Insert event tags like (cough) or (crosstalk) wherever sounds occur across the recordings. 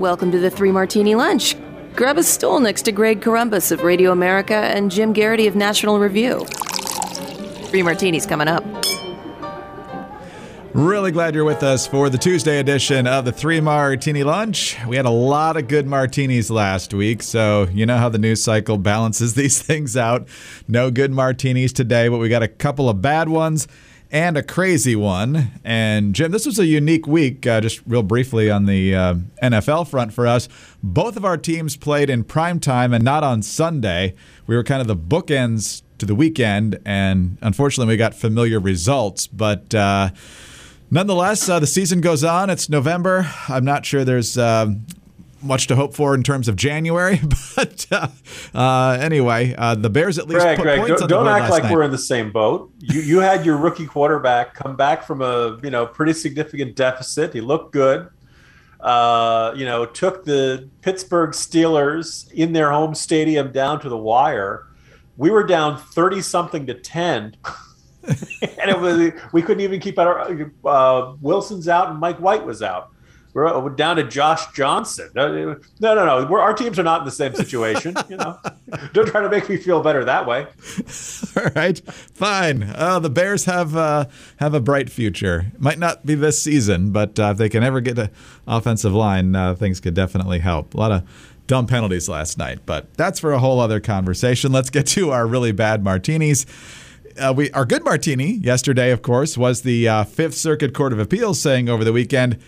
Welcome to the Three Martini Lunch. Grab a stool next to Greg Corombos of Radio America and Jim Geraghty of National Review. Three Martinis coming up. Really glad you're with us for the Tuesday edition of the Three Martini Lunch. We had a lot of good martinis last week, so you know how the news cycle balances (laughs) these things out. No good martinis today, but we got a couple of bad ones and a crazy one. And Jim, this was a unique week, uh, just real briefly on the uh, NFL front for us. Both of our teams played in prime time and not on Sunday. We were kind of the bookends to the weekend, and unfortunately, we got familiar results, but. Uh, Nonetheless, uh, the season goes on. It's November. I'm not sure there's uh, much to hope for in terms of January, (laughs) but uh, uh anyway, uh, the Bears at least Greg, put Greg, points don't, on the don't act like night. we're in the same boat. You you had your rookie quarterback come back from a you know pretty significant deficit. He looked good. Uh, you know, took the Pittsburgh Steelers in their home stadium down to the wire. We were down thirty something to ten. (laughs) and it was we couldn't even keep our uh, Wilson's out and Mike White was out. We're, uh, down to Josh Johnson. No, no, no. no. We're, our teams are not in the same situation. You know, (laughs) don't try to make me feel better that way. (laughs) All right, fine. Uh, the Bears have uh, have a bright future. Might not be this season, but uh, if they can ever get an offensive line, uh, things could definitely help. A lot of dumb penalties last night, but that's for a whole other conversation. Let's get to our really bad martinis. Uh, we our good martini yesterday, of course, was the uh, Fifth Circuit Court of Appeals saying over the weekend,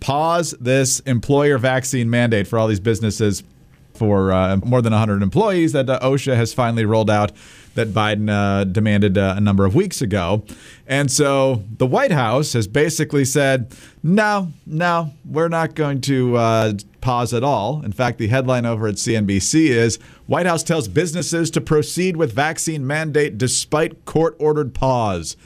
pause this employer vaccine mandate for all these businesses for uh, more than 100 employees that uh, OSHA has finally rolled out that Biden uh, demanded uh, a number of weeks ago. And so the White House has basically said, no, no, we're not going to pause at all. In fact, the headline over at CNBC is White House tells businesses to proceed with vaccine mandate despite court ordered pause.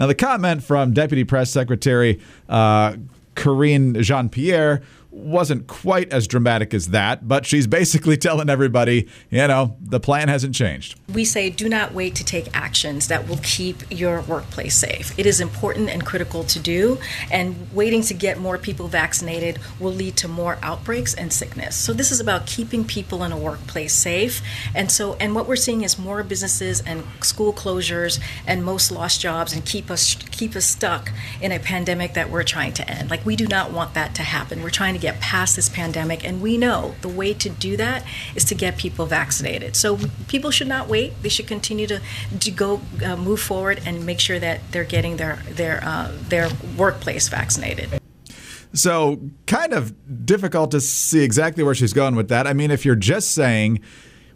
Now, the comment from Deputy Press Secretary uh, Karine Jean Pierre wasn't quite as dramatic as that, but she's basically (laughs) telling everybody, you know, the plan hasn't changed. We say do not wait to take actions that will keep your workplace safe. It is important and critical to do, and waiting to get more people vaccinated will lead to more outbreaks and sickness. So this is about keeping people in a workplace safe. And so and what we're seeing is more businesses and school closures and most lost jobs and keep us keep us stuck in a pandemic that we're trying to end. Like we do not want that to happen. We're trying to get past this pandemic, and we know the way to do that is to get people vaccinated. So people should not wait; they should continue to to go uh, move forward and make sure that they're getting their their uh, their workplace vaccinated. So, kind of difficult to see exactly where she's going with that. I mean, if you're just saying,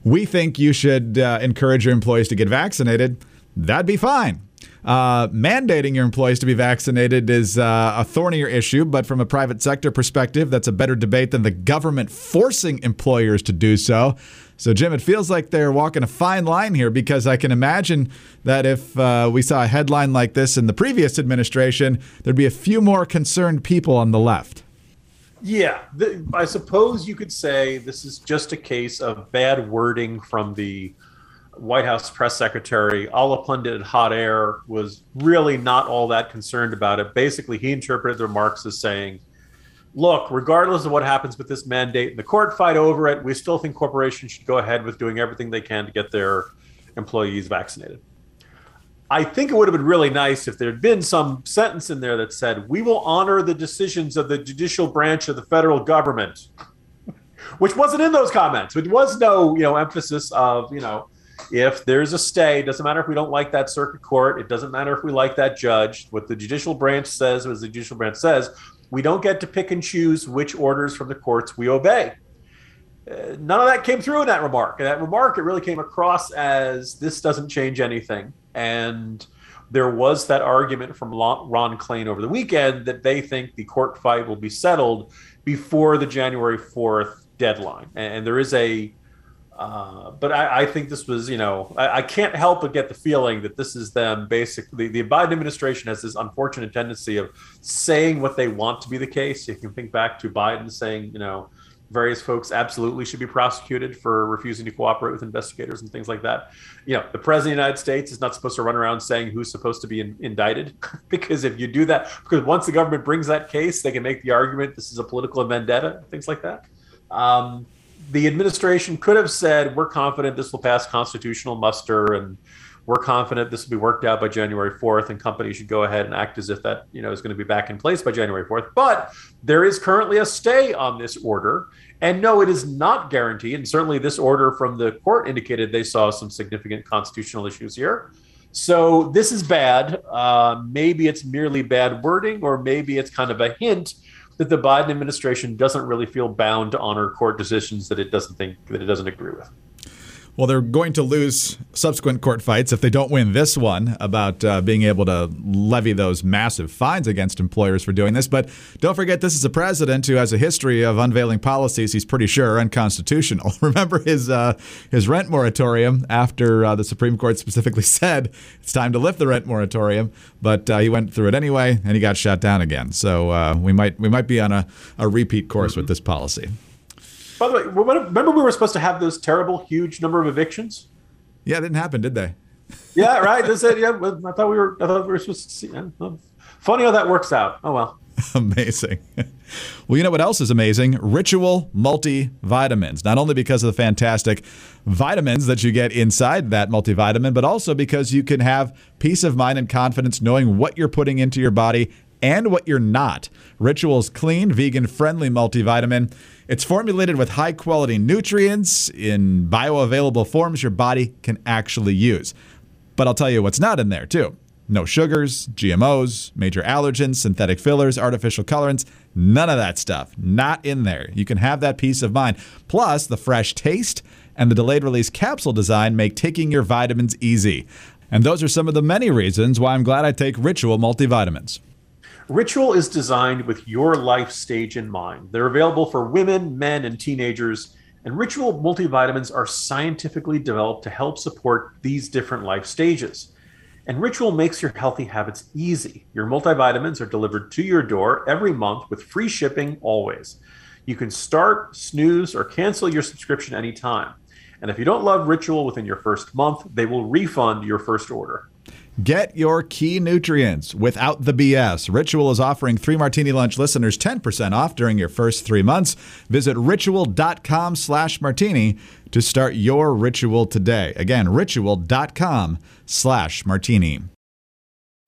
we think you should uh, encourage your employees to get vaccinated, that'd be fine. Uh, mandating your employees to be vaccinated is uh, a thornier issue, but from a private sector perspective, that's a better debate than the government forcing employers to do so. So, Jim, it feels like they're walking a fine line here because I can imagine that if uh, we saw a headline like this in the previous administration, there'd be a few more concerned people on the left. Yeah, I suppose you could say this is just a case of bad wording from the White House press secretary. Allahpundit Hot Air was really not all that concerned about it. Basically, he interpreted the remarks as saying, look, regardless of what happens with this mandate and the court fight over it, we still think corporations should go ahead with doing everything they can to get their employees vaccinated. I think it would have been really nice if there had been some sentence in there that said, we will honor the decisions of the judicial branch of the federal government, which wasn't in those comments. Which was no, you know, emphasis of, you know, if there's a stay, it doesn't matter if we don't like that circuit court, it doesn't matter if we like that judge. What the judicial branch says, as the judicial branch says, we don't get to pick and choose which orders from the courts we obey. Uh, none of that came through in that remark. And that remark, it really came across as this doesn't change anything. And there was that argument from Ron Klain over the weekend that they think the court fight will be settled before the January 4th deadline. And there is a, uh, but I, I, think this was, you know, I, I, can't help but get the feeling that this is them basically. The Biden administration has this unfortunate tendency of saying what they want to be the case. You can think back to Biden saying, you know, various folks absolutely should be prosecuted for refusing to cooperate with investigators and things like that. You know, the president of the United States is not supposed to run around saying who's supposed to be in, indicted (laughs) because if you do that, because once the government brings that case, they can make the argument this is a political vendetta, things like that. Um, the administration could have said, "We're confident this will pass constitutional muster and." we're confident this will be worked out by January 4th, and companies should go ahead and act as if that you know is going to be back in place by January 4th. But there is currently a stay on this order, and no, it is not guaranteed. And certainly, this order from the court indicated they saw some significant constitutional issues here. So this is bad. Uh, maybe it's merely bad wording, or maybe it's kind of a hint that the Biden administration doesn't really feel bound to honor court decisions that it doesn't think that it doesn't agree with. Well, they're going to lose subsequent court fights if they don't win this one about uh, being able to levy those massive fines against employers for doing this. But don't forget, this is a president who has a history of unveiling policies he's pretty sure are unconstitutional. (laughs) Remember his uh, his rent moratorium after uh, the Supreme Court specifically (laughs) said it's time to lift the rent moratorium, but uh, he went through it anyway and he got shot down again. So uh, we might we might be on a, a repeat course mm-hmm. with this policy. By the way, remember we were supposed to have those terrible, huge number of evictions? Yeah, it didn't happen, did they? yeah, right. Yeah. I thought we were. I thought we were supposed to see. Yeah. Funny how that works out. Oh well. (laughs) Amazing. Well, you know what else is amazing? Ritual multivitamins. Not only because of the fantastic vitamins that you get inside that multivitamin, but also because you can have peace of mind and confidence knowing what you're putting into your body and what you're not. Ritual's clean, vegan friendly multivitamin it's formulated with high quality nutrients in bioavailable forms your body can actually use. But I'll tell you what's not in there, too. No sugars, GMOs, major allergens, synthetic fillers, artificial colorants, none of that stuff. Not in there. You can have that peace of mind. Plus, the fresh taste and the delayed release capsule design make taking your vitamins easy. And those are some of the many reasons why I'm glad I take Ritual multivitamins. Ritual is designed with your life stage in mind. They're available for women, men, and teenagers. And Ritual multivitamins are scientifically developed to help support these different life stages. And Ritual makes your healthy habits easy. Your multivitamins are delivered to your door every month with free shipping always. You can start, snooze, or cancel your subscription anytime. And if you don't love Ritual within your first month, they will refund your first order. Get your key nutrients without the BS. Ritual is offering 3 Martini Lunch listeners 10% off during your first three months. Visit ritual.com slash martini to start your ritual today. Again, ritual.com slash martini.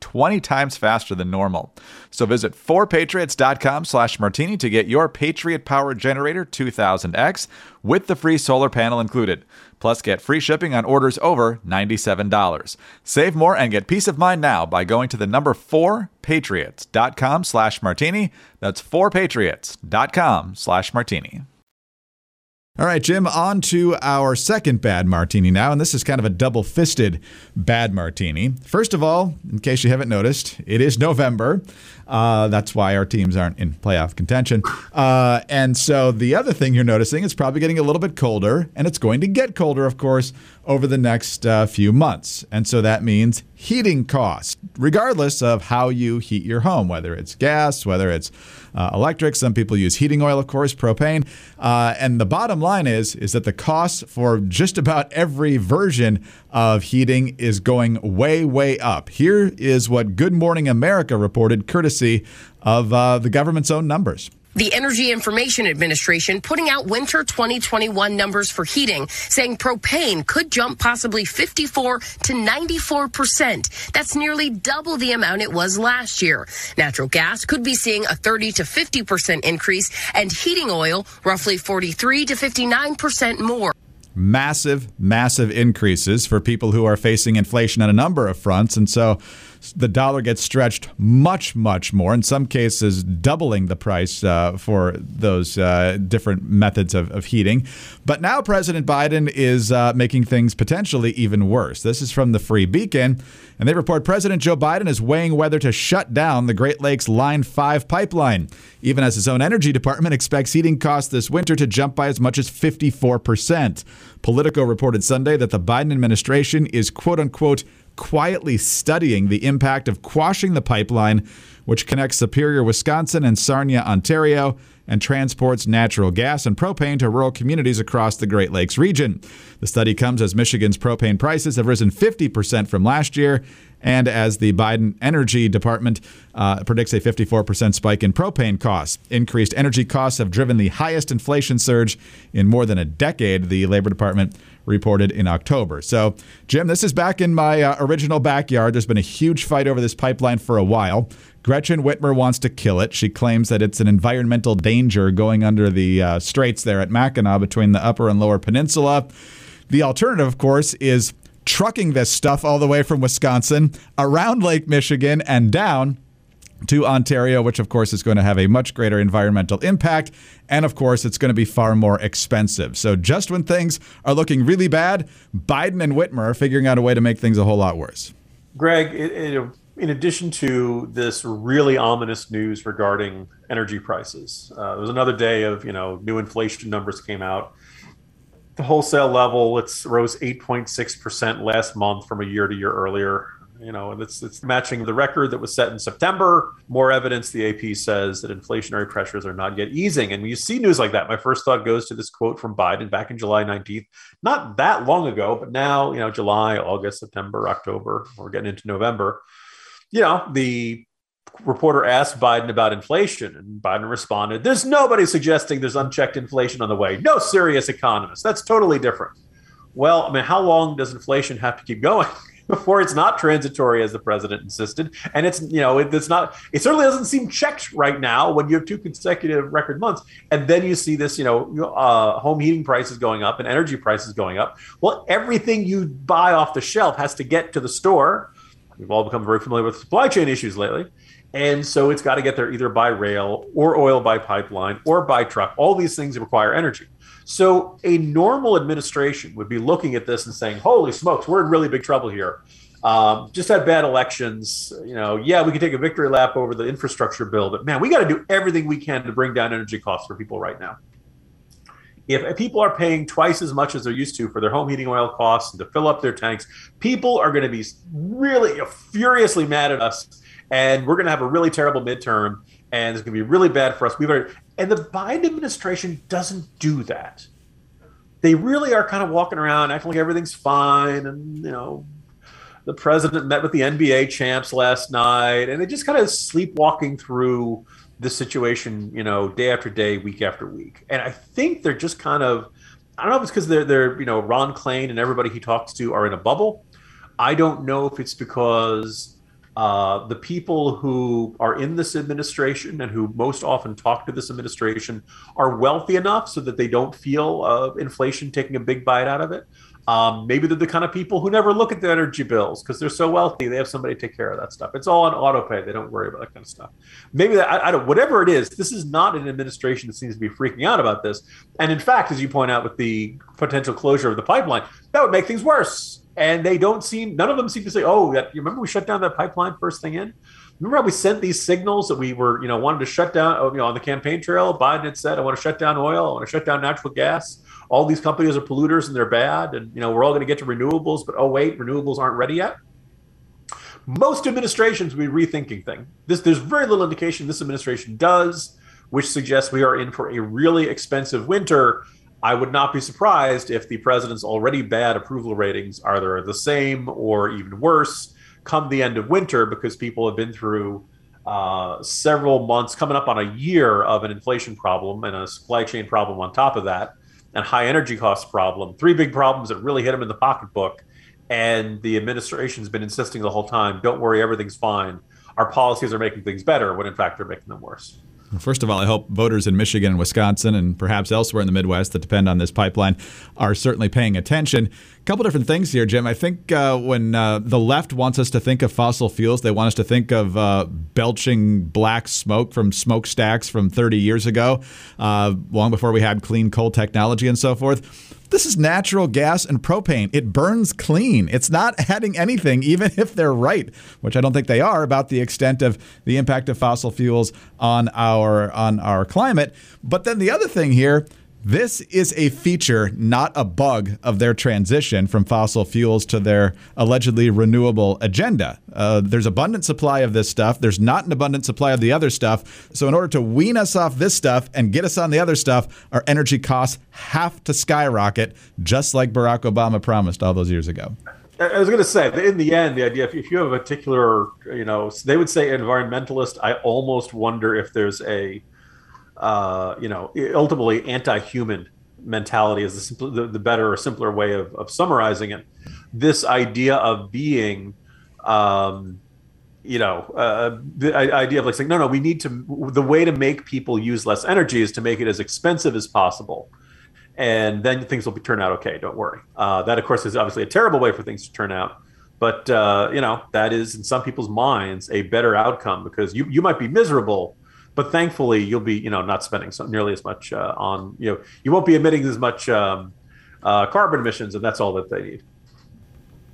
20 times faster than normal. So visit 4patriots.com slash martini to get your Patriot Power Generator 2000X with the free solar panel included. Plus, get free shipping on orders over $97. Save more and get peace of mind now by going to the number 4patriots.com slash martini. That's 4patriots.com slash martini. All right, Jim, on to our second bad martini now. And this is kind of a double fisted bad martini. First of all, in case you haven't noticed, it is November. Uh, that's why our teams aren't in playoff contention. Uh, and so the other thing you're noticing is probably getting a little bit colder, and it's going to get colder, of course, over the next uh, few months. And so that means heating costs, regardless of how you heat your home, whether it's gas, whether it's uh, electric. Some people use heating oil, of course, propane. Uh, and the bottom line is is that the costs for just about every version of heating is going way, way up. Here is what Good Morning America reported, courtesy of uh, the government's own numbers. The Energy Information Administration putting out winter 2021 numbers for heating, saying propane could jump possibly 54 to 94 percent. That's nearly double the amount it was last year. Natural gas could be seeing a 30 to 50 percent increase, and heating oil roughly 43 to 59 percent more massive, massive increases for people who are facing inflation on a number of fronts. And so the dollar gets stretched much, much more, in some cases, doubling the price uh, for those uh, different methods of, of, heating. But now President Biden is uh, making things potentially even worse. This is from the Free Beacon, and they report President Joe Biden is weighing whether to shut down the Great Lakes Line 5 pipeline, even as his own energy department expects heating costs this winter to jump by as much as 54%. Politico reported Sunday that the Biden administration is quote unquote quietly studying the impact of quashing the pipeline, which connects Superior, Wisconsin and Sarnia, Ontario, and transports natural gas and propane to rural communities across the Great Lakes region. The study comes as Michigan's propane prices have risen 50% from last year and as the Biden Energy Department uh, predicts a 54% spike in propane costs. Increased energy costs have driven the highest inflation surge in more than a decade, the Labor Department reported in October. So, Jim, this is back in my uh, original backyard. There's been a huge fight over this pipeline for a while. Gretchen Whitmer wants to kill it. She claims that it's an environmental danger going under the uh, straits there at Mackinac between the upper and lower peninsula. The alternative, of course, is trucking this stuff all the way from Wisconsin around Lake Michigan and down to Ontario, which of course is going to have a much greater environmental impact. And of course, it's going to be far more expensive. So just when things are looking really bad, Biden and Whitmer are figuring out a way to make things a whole lot worse. Greg, it, it, in addition to this really ominous news regarding energy prices, uh, there was another day of, you know, new inflation numbers came out the wholesale level, it's rose 8.6% last month from a year to year earlier. You know, and it's, it's matching the record that was set in September. More evidence, the AP says, that inflationary pressures are not yet easing. And when you see news like that, my first thought goes to this quote from Biden back in July 19th, not that long ago, but now, you know, July, August, September, October, we're getting into November. You know, the reporter asked Biden about inflation, and Biden responded, There's nobody suggesting there's unchecked inflation on the way. No serious economist. That's totally different. Well, I mean, how long does inflation have to keep going? (laughs) before it's not transitory, as the president insisted. And it's, you know, it, it's not, it certainly doesn't seem checked right now when you have two consecutive record months. And then you see this, you know, uh, home heating prices going up and energy prices going up. Well, everything you buy off the shelf has to get to the store. We've all become very familiar with supply chain issues lately. And so it's got to get there either by rail or oil by pipeline or by truck. All these things require energy. So a normal administration would be looking at this and saying, holy smokes, we're in really big trouble here. Um, just had bad elections. You know, yeah, we could take a victory lap over the infrastructure bill, but man, we got to do everything we can to bring down energy costs for people right now. If people are paying twice as much as they're used to for their home heating oil costs and to fill up their tanks, people are going to be really furiously mad at us and we're going to have a really terrible midterm, and it's going to be really bad for us. We've already, and the Biden administration doesn't do that. They really are kind of walking around acting like everything's fine, and you know, the president met with the NBA champs last night, and they just kind of sleepwalking through the situation, you know, day after day, week after week. And I think they're just kind of, I don't know if it's because they're, they're, you know, Ron Klain and everybody he talks to are in a bubble. I don't know if it's because uh, the people who are in this administration and who most often talk to this administration are wealthy enough so that they don't feel uh, inflation taking a big bite out of it. Um, maybe they're the kind of people who never look at their energy bills because they're so wealthy. They have somebody take care of that stuff. It's all on autopay. They don't worry about that kind of stuff. Maybe that, I, I don't, whatever it is, this is not an administration that seems to be freaking out about this. And in fact, as you point out with the potential closure of the pipeline, that would make things worse and they don't seem none of them seem to say oh that, you remember we shut down that pipeline first thing in? Remember how we sent these signals that we were you know wanted to shut down oh, you know on the campaign trail? Biden had said i want to shut down oil i want to shut down natural gas. All these companies are polluters and they're bad and you know we're all going to get to renewables but oh wait renewables aren't ready yet. Most administrations will be rethinking thing this there's very little indication this administration does which suggests we are in for a really expensive winter I would not be surprised if the president's already bad approval ratings are either the same or even worse come the end of winter because people have been through uh, several months, coming up on a year of an inflation problem and a supply chain problem on top of that, and high energy cost problem. Three big problems that really hit them in the pocketbook. And the administration's been insisting the whole time, don't worry, everything's fine. Our policies are making things better when in fact they're making them worse. First of all, I hope voters in Michigan and Wisconsin and perhaps elsewhere in the Midwest that depend on this pipeline are certainly paying attention. A couple different things here, Jim. I think uh, when uh, the left wants us to think of fossil fuels, they want us to think of uh, belching black smoke from smokestacks from 30 years ago, uh, long before we had clean coal technology and so forth. This is natural gas and propane. It burns clean. It's not (laughs) adding anything, even if they're right, which I don't think they are, about the extent of the impact of fossil fuels on our on our climate. But then the other thing here this is a feature, not a bug, of their transition from fossil fuels to their allegedly renewable agenda. Uh, there's abundant supply of this stuff. There's not an abundant supply of the other stuff. So, in order to wean us off this stuff and get us on the other stuff, our energy costs have to skyrocket, just like Barack Obama promised all those years ago. I was going to say, in the end, the idea if you have a particular, you know, they would say environmentalist. I almost wonder if there's a uh, you know, ultimately anti-human mentality is the, the, the, better or simpler way of, of summarizing it. This idea of being, um, you know, uh, the idea of like saying, no, no, we need to, the way to make people use less energy is to make it as expensive as possible. And then things will be, turn out okay. Don't worry. Uh, that, of course, is obviously a terrible way for things to turn out. But, uh, you know, that is in some people's minds a better outcome because you, you might be miserable but thankfully you'll be you know not spending so nearly as much uh, on you know you won't be emitting as much um, uh, carbon emissions and that's all that they need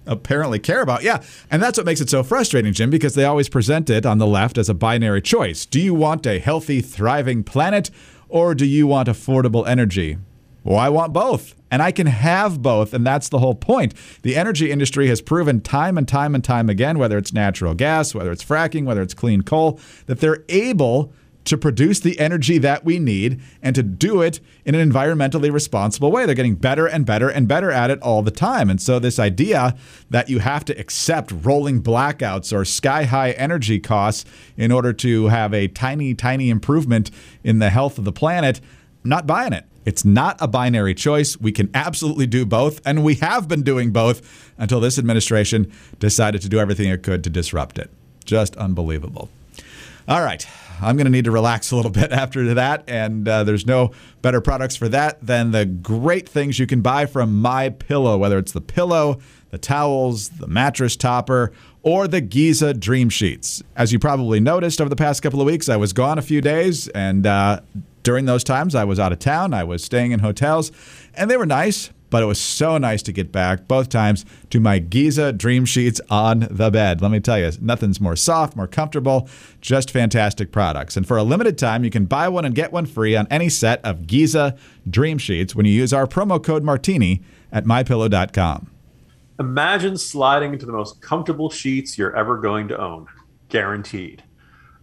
apparently care about. Yeah. And that's what makes it so frustrating, Jim, because they always present it on the left as a binary choice. Do you want a healthy, thriving planet or do you want affordable energy? Well, I want both. And I can have both. And that's the whole point. The energy industry has proven time and time and time again, whether it's natural gas, whether it's fracking, whether it's clean coal, that they're able to produce the energy that we need and to do it in an environmentally responsible way. They're getting better and better and better at it all the time. And so, this idea that you have to accept rolling blackouts or sky high energy costs in order to have a tiny, tiny improvement in the health of the planet, I'm not buying it. It's not a binary choice. We can absolutely do both, and we have been doing both until this administration decided to do everything it could to disrupt it. Just unbelievable. All right. I'm going to need to relax a little (laughs) bit after that. And uh, there's no better products for that than the great things you can buy from My Pillow, whether it's the pillow, the towels, the mattress topper, or the Giza Dream Sheets. As you probably noticed over the past couple of weeks, I was gone a few days, and uh, during those times, I was out of town. I was staying in hotels, and they were nice, but it was so nice to get back both times to my Giza Dream Sheets on the bed. Let me tell you, nothing's more soft, more comfortable, just fantastic products. And for a limited time, you can buy one and get one free on any set of Giza Dream Sheets when you use our promo code Martini at mypillow.com. Imagine sliding into the most comfortable sheets you're ever going to own, guaranteed.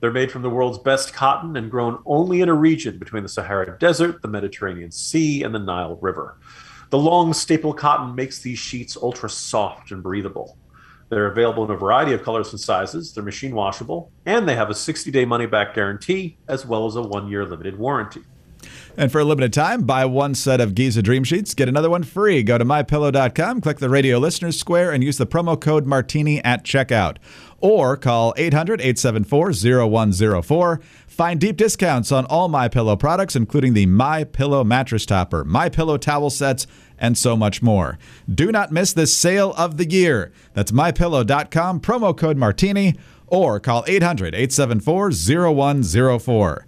They're made from the world's best cotton and grown only in a region between the Sahara Desert, the Mediterranean Sea, and the Nile River. The long staple cotton makes these sheets ultra soft and breathable. They're available in a variety of colors and sizes. They're machine washable, and they have a 60 day money back guarantee as well as a one year limited warranty. And for a limited time, buy one set of Giza Dream Sheets, get another one free. Go to mypillow.com, click the radio listeners square, and use the promo code Martini at checkout. Or call 800 874 0104. Find deep discounts on all My Pillow products, including the My Pillow mattress topper, My Pillow towel sets, and so much more. Do not miss this sale of the year. That's mypillow.com, promo code Martini, or call 800 874 0104.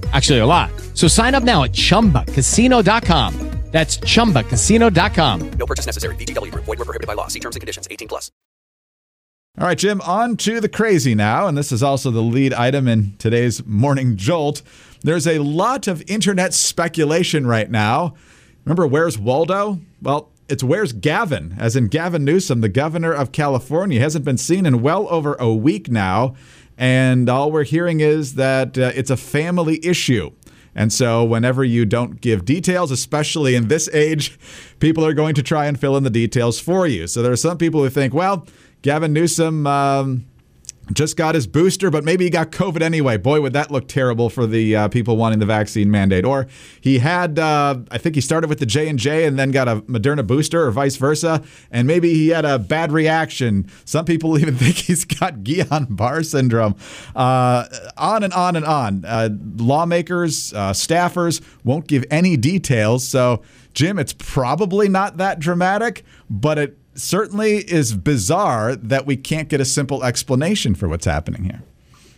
Actually, a lot. So sign up now at chumbacasino.com. That's ChumbaCasino.com. No purchase necessary. VGW. Void were prohibited by law. See terms and conditions. 18 plus. All right, Jim, on to the crazy now. And this is also the lead item in today's morning jolt. there's a lot of internet speculation right now. Remember, where's Waldo? Well, it's where's Gavin, as in Gavin Newsom, the governor of California, he hasn't been seen in well over a week now. And all we're hearing is that uh, it's a family issue. And so, whenever you don't give details, especially in this age, people are going to try and fill in the details for you. So, there are some people who think, well, Gavin Newsom, um, just got his booster, but maybe he got COVID anyway. Boy, would that look terrible for the uh, people wanting the vaccine mandate. Or he had, uh, I think he started with the J and J and then got a Moderna booster, or vice versa, and maybe he had a bad reaction. Some people (laughs) even think he's got Guillain-Barré syndrome. Uh, on and on and on. Uh, lawmakers, uh, staffers won't give any details. So, Jim, it's probably not that dramatic, but it certainly is bizarre that we can't get a simple explanation for what's happening here.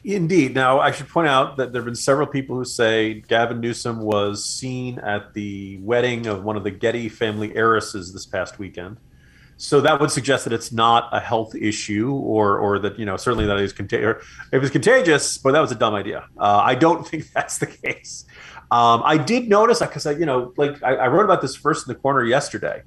Indeed. Now, I should point out that there have been several people who say Gavin Newsom was seen at the wedding of one of the Getty family heiresses this past weekend. So that would suggest that it's not a health issue, or or that you know certainly that it was contagious. It was contagious, but that was a dumb idea. Uh, I don't (laughs) think that's the case. Um, I did notice because I, you know, like I, I wrote about this first in the corner yesterday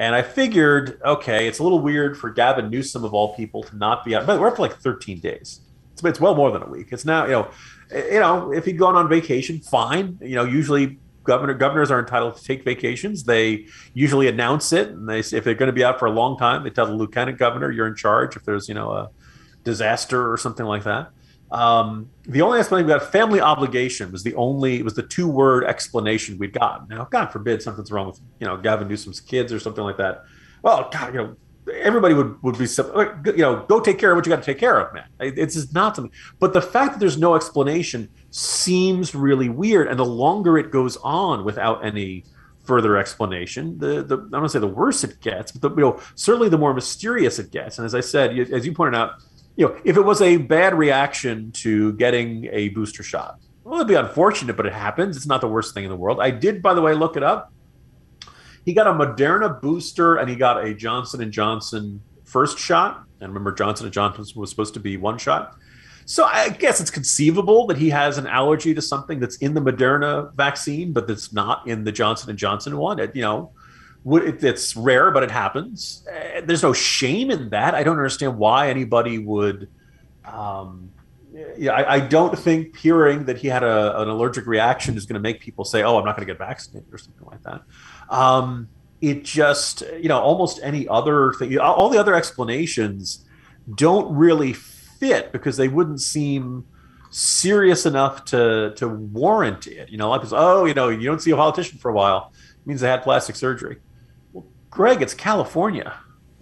and I figured, okay, it's a little weird for Gavin Newsom of all people to not be out. But we're up to like 13 days. It's, it's well more than a week. It's now, you know, eh, you know, if he'd gone on vacation, fine. You know, usually governor governors are entitled to take vacations. They usually announce it, and they if they're going to be out for a long time, they tell the lieutenant governor you're in charge if there's you know a disaster or something like that. Um, the only explanation we got, family obligation, was the only was the two word explanation we'd got. Now, God forbid something's wrong with you know Gavin Newsom's kids or something like that. Well, God, you know, everybody would would be you know go take care of what you got to take care of, man. It's just not something. But the fact that there's no explanation seems really weird, and the longer it goes on without any further explanation, the the I'm gonna say the worse it gets, but the, you know certainly the more mysterious it gets. And as I said, as you pointed out you know, if it was a bad reaction to getting a booster shot, well, it'd be unfortunate, but it happens. It's not the worst thing in the world. I did, by the way, look it up. He got a Moderna booster and he got a Johnson and Johnson first shot. And remember, Johnson and Johnson was supposed to be one shot. So I guess it's conceivable that he has an allergy to something that's in the Moderna vaccine, but that's not in the Johnson and Johnson one. It, you know, it's rare, but it happens. Uh, there's no shame in that. I don't understand why anybody would. Um, yeah, I, I, don't think hearing that he had a, an allergic reaction is going to make people say, "Oh, I'm not going to get vaccinated" or something like that. Um, it just, you know, almost any other thing, all the other explanations don't really fit because they wouldn't seem serious enough to to warrant it. You know, like, oh, you know, you don't see a politician for a while it means they had plastic surgery. Greg, it's California.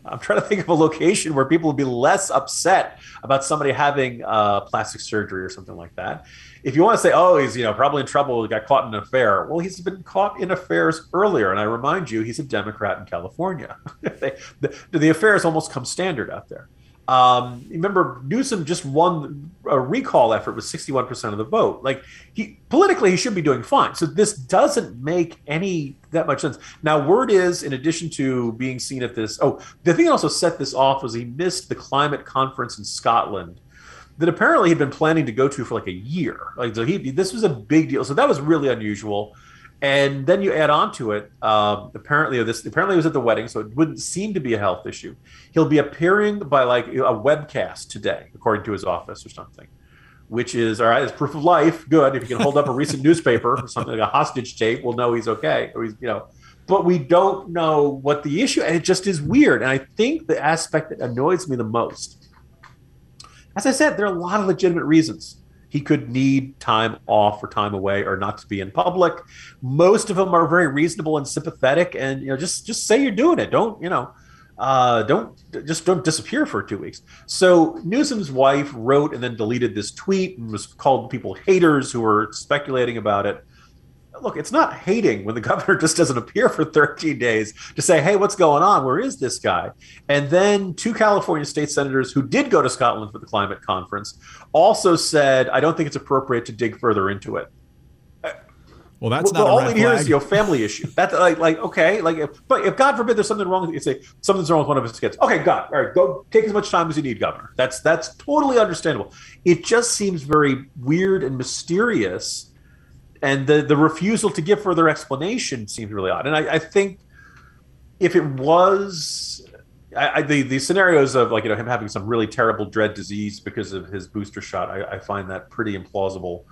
I'm trying to think of a location where people would be less upset about somebody having uh, plastic surgery or something like that. If you want to say, "Oh, he's you know probably in trouble, he got caught in an affair," well, he's been caught in affairs earlier, and I remind you, he's a Democrat in California. (laughs) the, the affairs almost come standard out there. Um, remember, Newsom just won a recall effort with 61% of the vote. Like he politically, he should be doing fine. So this doesn't make any that much sense. Now, word is, in addition to being seen at this, oh, the thing that also set this off was he missed the climate conference in Scotland that apparently he'd been planning to go to for like a year. Like so, he this was a big deal. So that was really unusual and then you add on to it. Um, apparently, this apparently it was at the wedding, so it wouldn't seem to be a health issue. He'll be appearing by like a webcast today, according to his office or something, which is all right. It's proof of life. Good if you can hold up a recent newspaper or something like a hostage tape. We'll know he's okay, or he's you know. But we don't know what the issue, and it just is weird. And I think the aspect that annoys me the most, as I said, there are a lot of legitimate reasons he could need time off or time away or not to be in public. Most of them are very reasonable and sympathetic, and you know, just just say you're doing it. Don't you know? Uh, don't just don't disappear for two weeks. So Newsom's wife wrote and then deleted this tweet and was called people haters who were speculating about it look, it's not hating when the (laughs) governor just doesn't appear for 13 days to say, hey, what's going on? Where is this guy? And then two California state senators who did go to Scotland for the climate conference also said, I don't think it's appropriate to dig further into it. Well, that's well, not all we hear is your family issue. (laughs) That's like, like okay, like, if, but if God forbid there's something wrong with you, say something's wrong with one of his kids. Okay, God, all right, go take as much time as you need, Governor. That's that's totally understandable. It just seems very weird and mysterious and the the refusal to give further explanation seems really odd. And I, I think if it was I, I, the the scenarios of like you know him having some really terrible dread disease because of his booster shot, I, I find that pretty implausible.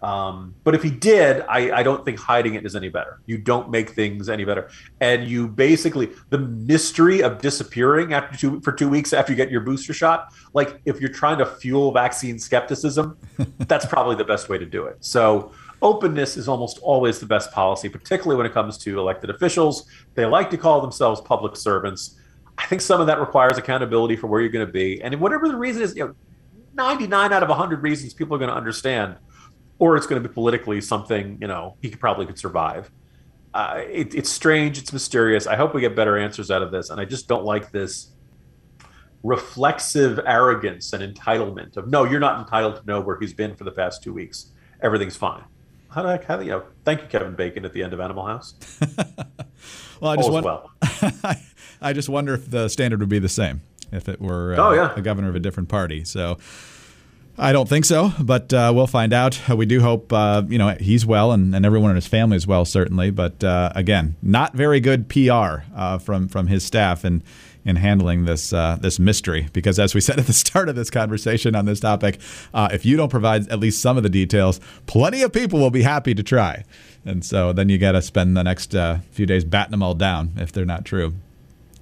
Um, but if he did, I, I don't think hiding it is any better. You don't make things any better, and you basically the mystery of disappearing after two for two weeks after you get your booster shot. Like if you're trying to fuel vaccine skepticism, (laughs) that's probably the best way to do it. So openness is almost always the best policy, particularly when it comes to elected officials. They like to call themselves public servants. I think some of that requires accountability for where you're going to be, and whatever the reason is, you know, 99 out of 100 reasons people are going to understand or it's going to be politically something you know he could probably could survive. Uh, it, it's strange, it's mysterious. I hope we get better answers out of this, and I just don't like this reflexive arrogance and entitlement of no, you're not entitled to know where he's been for the past two weeks. Everything's fine. How do I, how do you know? Thank you, Kevin Bacon, at the end of Animal House. (laughs) well, I just wonder, well. (laughs) I just wonder if the standard would be the same if it were uh, Oh, yeah. a governor of a different party. So I don't think so, but uh, we'll find out. We do hope uh, you know he's well and, and everyone in his family is well, certainly. But uh, again, not very good PR uh, from from his staff in in handling this uh, this mystery. Because as we said at the start of this conversation on this topic, uh, if you don't provide at least some of the details, plenty of people will be happy to try. And so then you got to spend the next uh, few days batting them all down if they're not true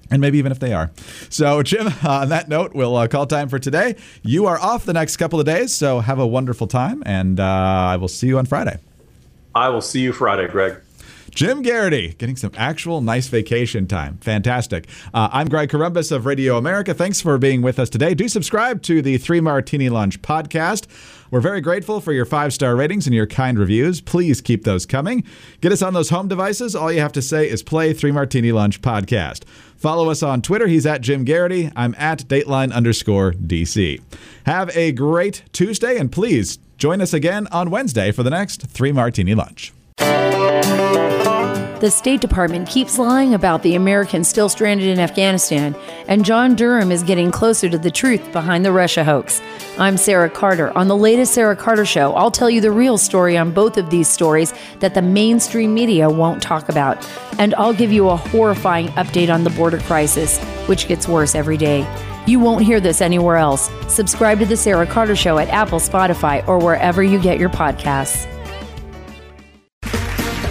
and maybe even if they are. So, Jim, (laughs) on that note, we'll uh, call time for today. You are off the next couple of days, so have a wonderful time, and uh, I will see you on Friday. I will see you Friday, Greg. Jim Geraghty getting some actual nice vacation time. Fantastic. Uh, I'm Greg Corombos of Radio America. Thanks for being with us today. Do subscribe to the Three Martini Lunch podcast. We're very grateful for your five star ratings and your kind reviews. Please keep those coming. Get us on those home devices. All you have to say is play Three Martini Lunch podcast. Follow us on Twitter. He's at Jim Geraghty. I'm at Dateline underscore DC. Have a great Tuesday, and please join us again on Wednesday for the next Three Martini Lunch. The State Department keeps lying about the Americans still stranded in Afghanistan, and John Durham is getting closer to the truth behind the Russia hoax. I'm Sarah Carter. On the latest Sarah Carter Show, I'll tell you the real story on both of these stories that the mainstream media won't talk about. And I'll give you a horrifying update on the border crisis, which gets worse every day. You won't hear this anywhere else. Subscribe to The Sarah Carter Show at Apple, Spotify, or wherever you get your podcasts.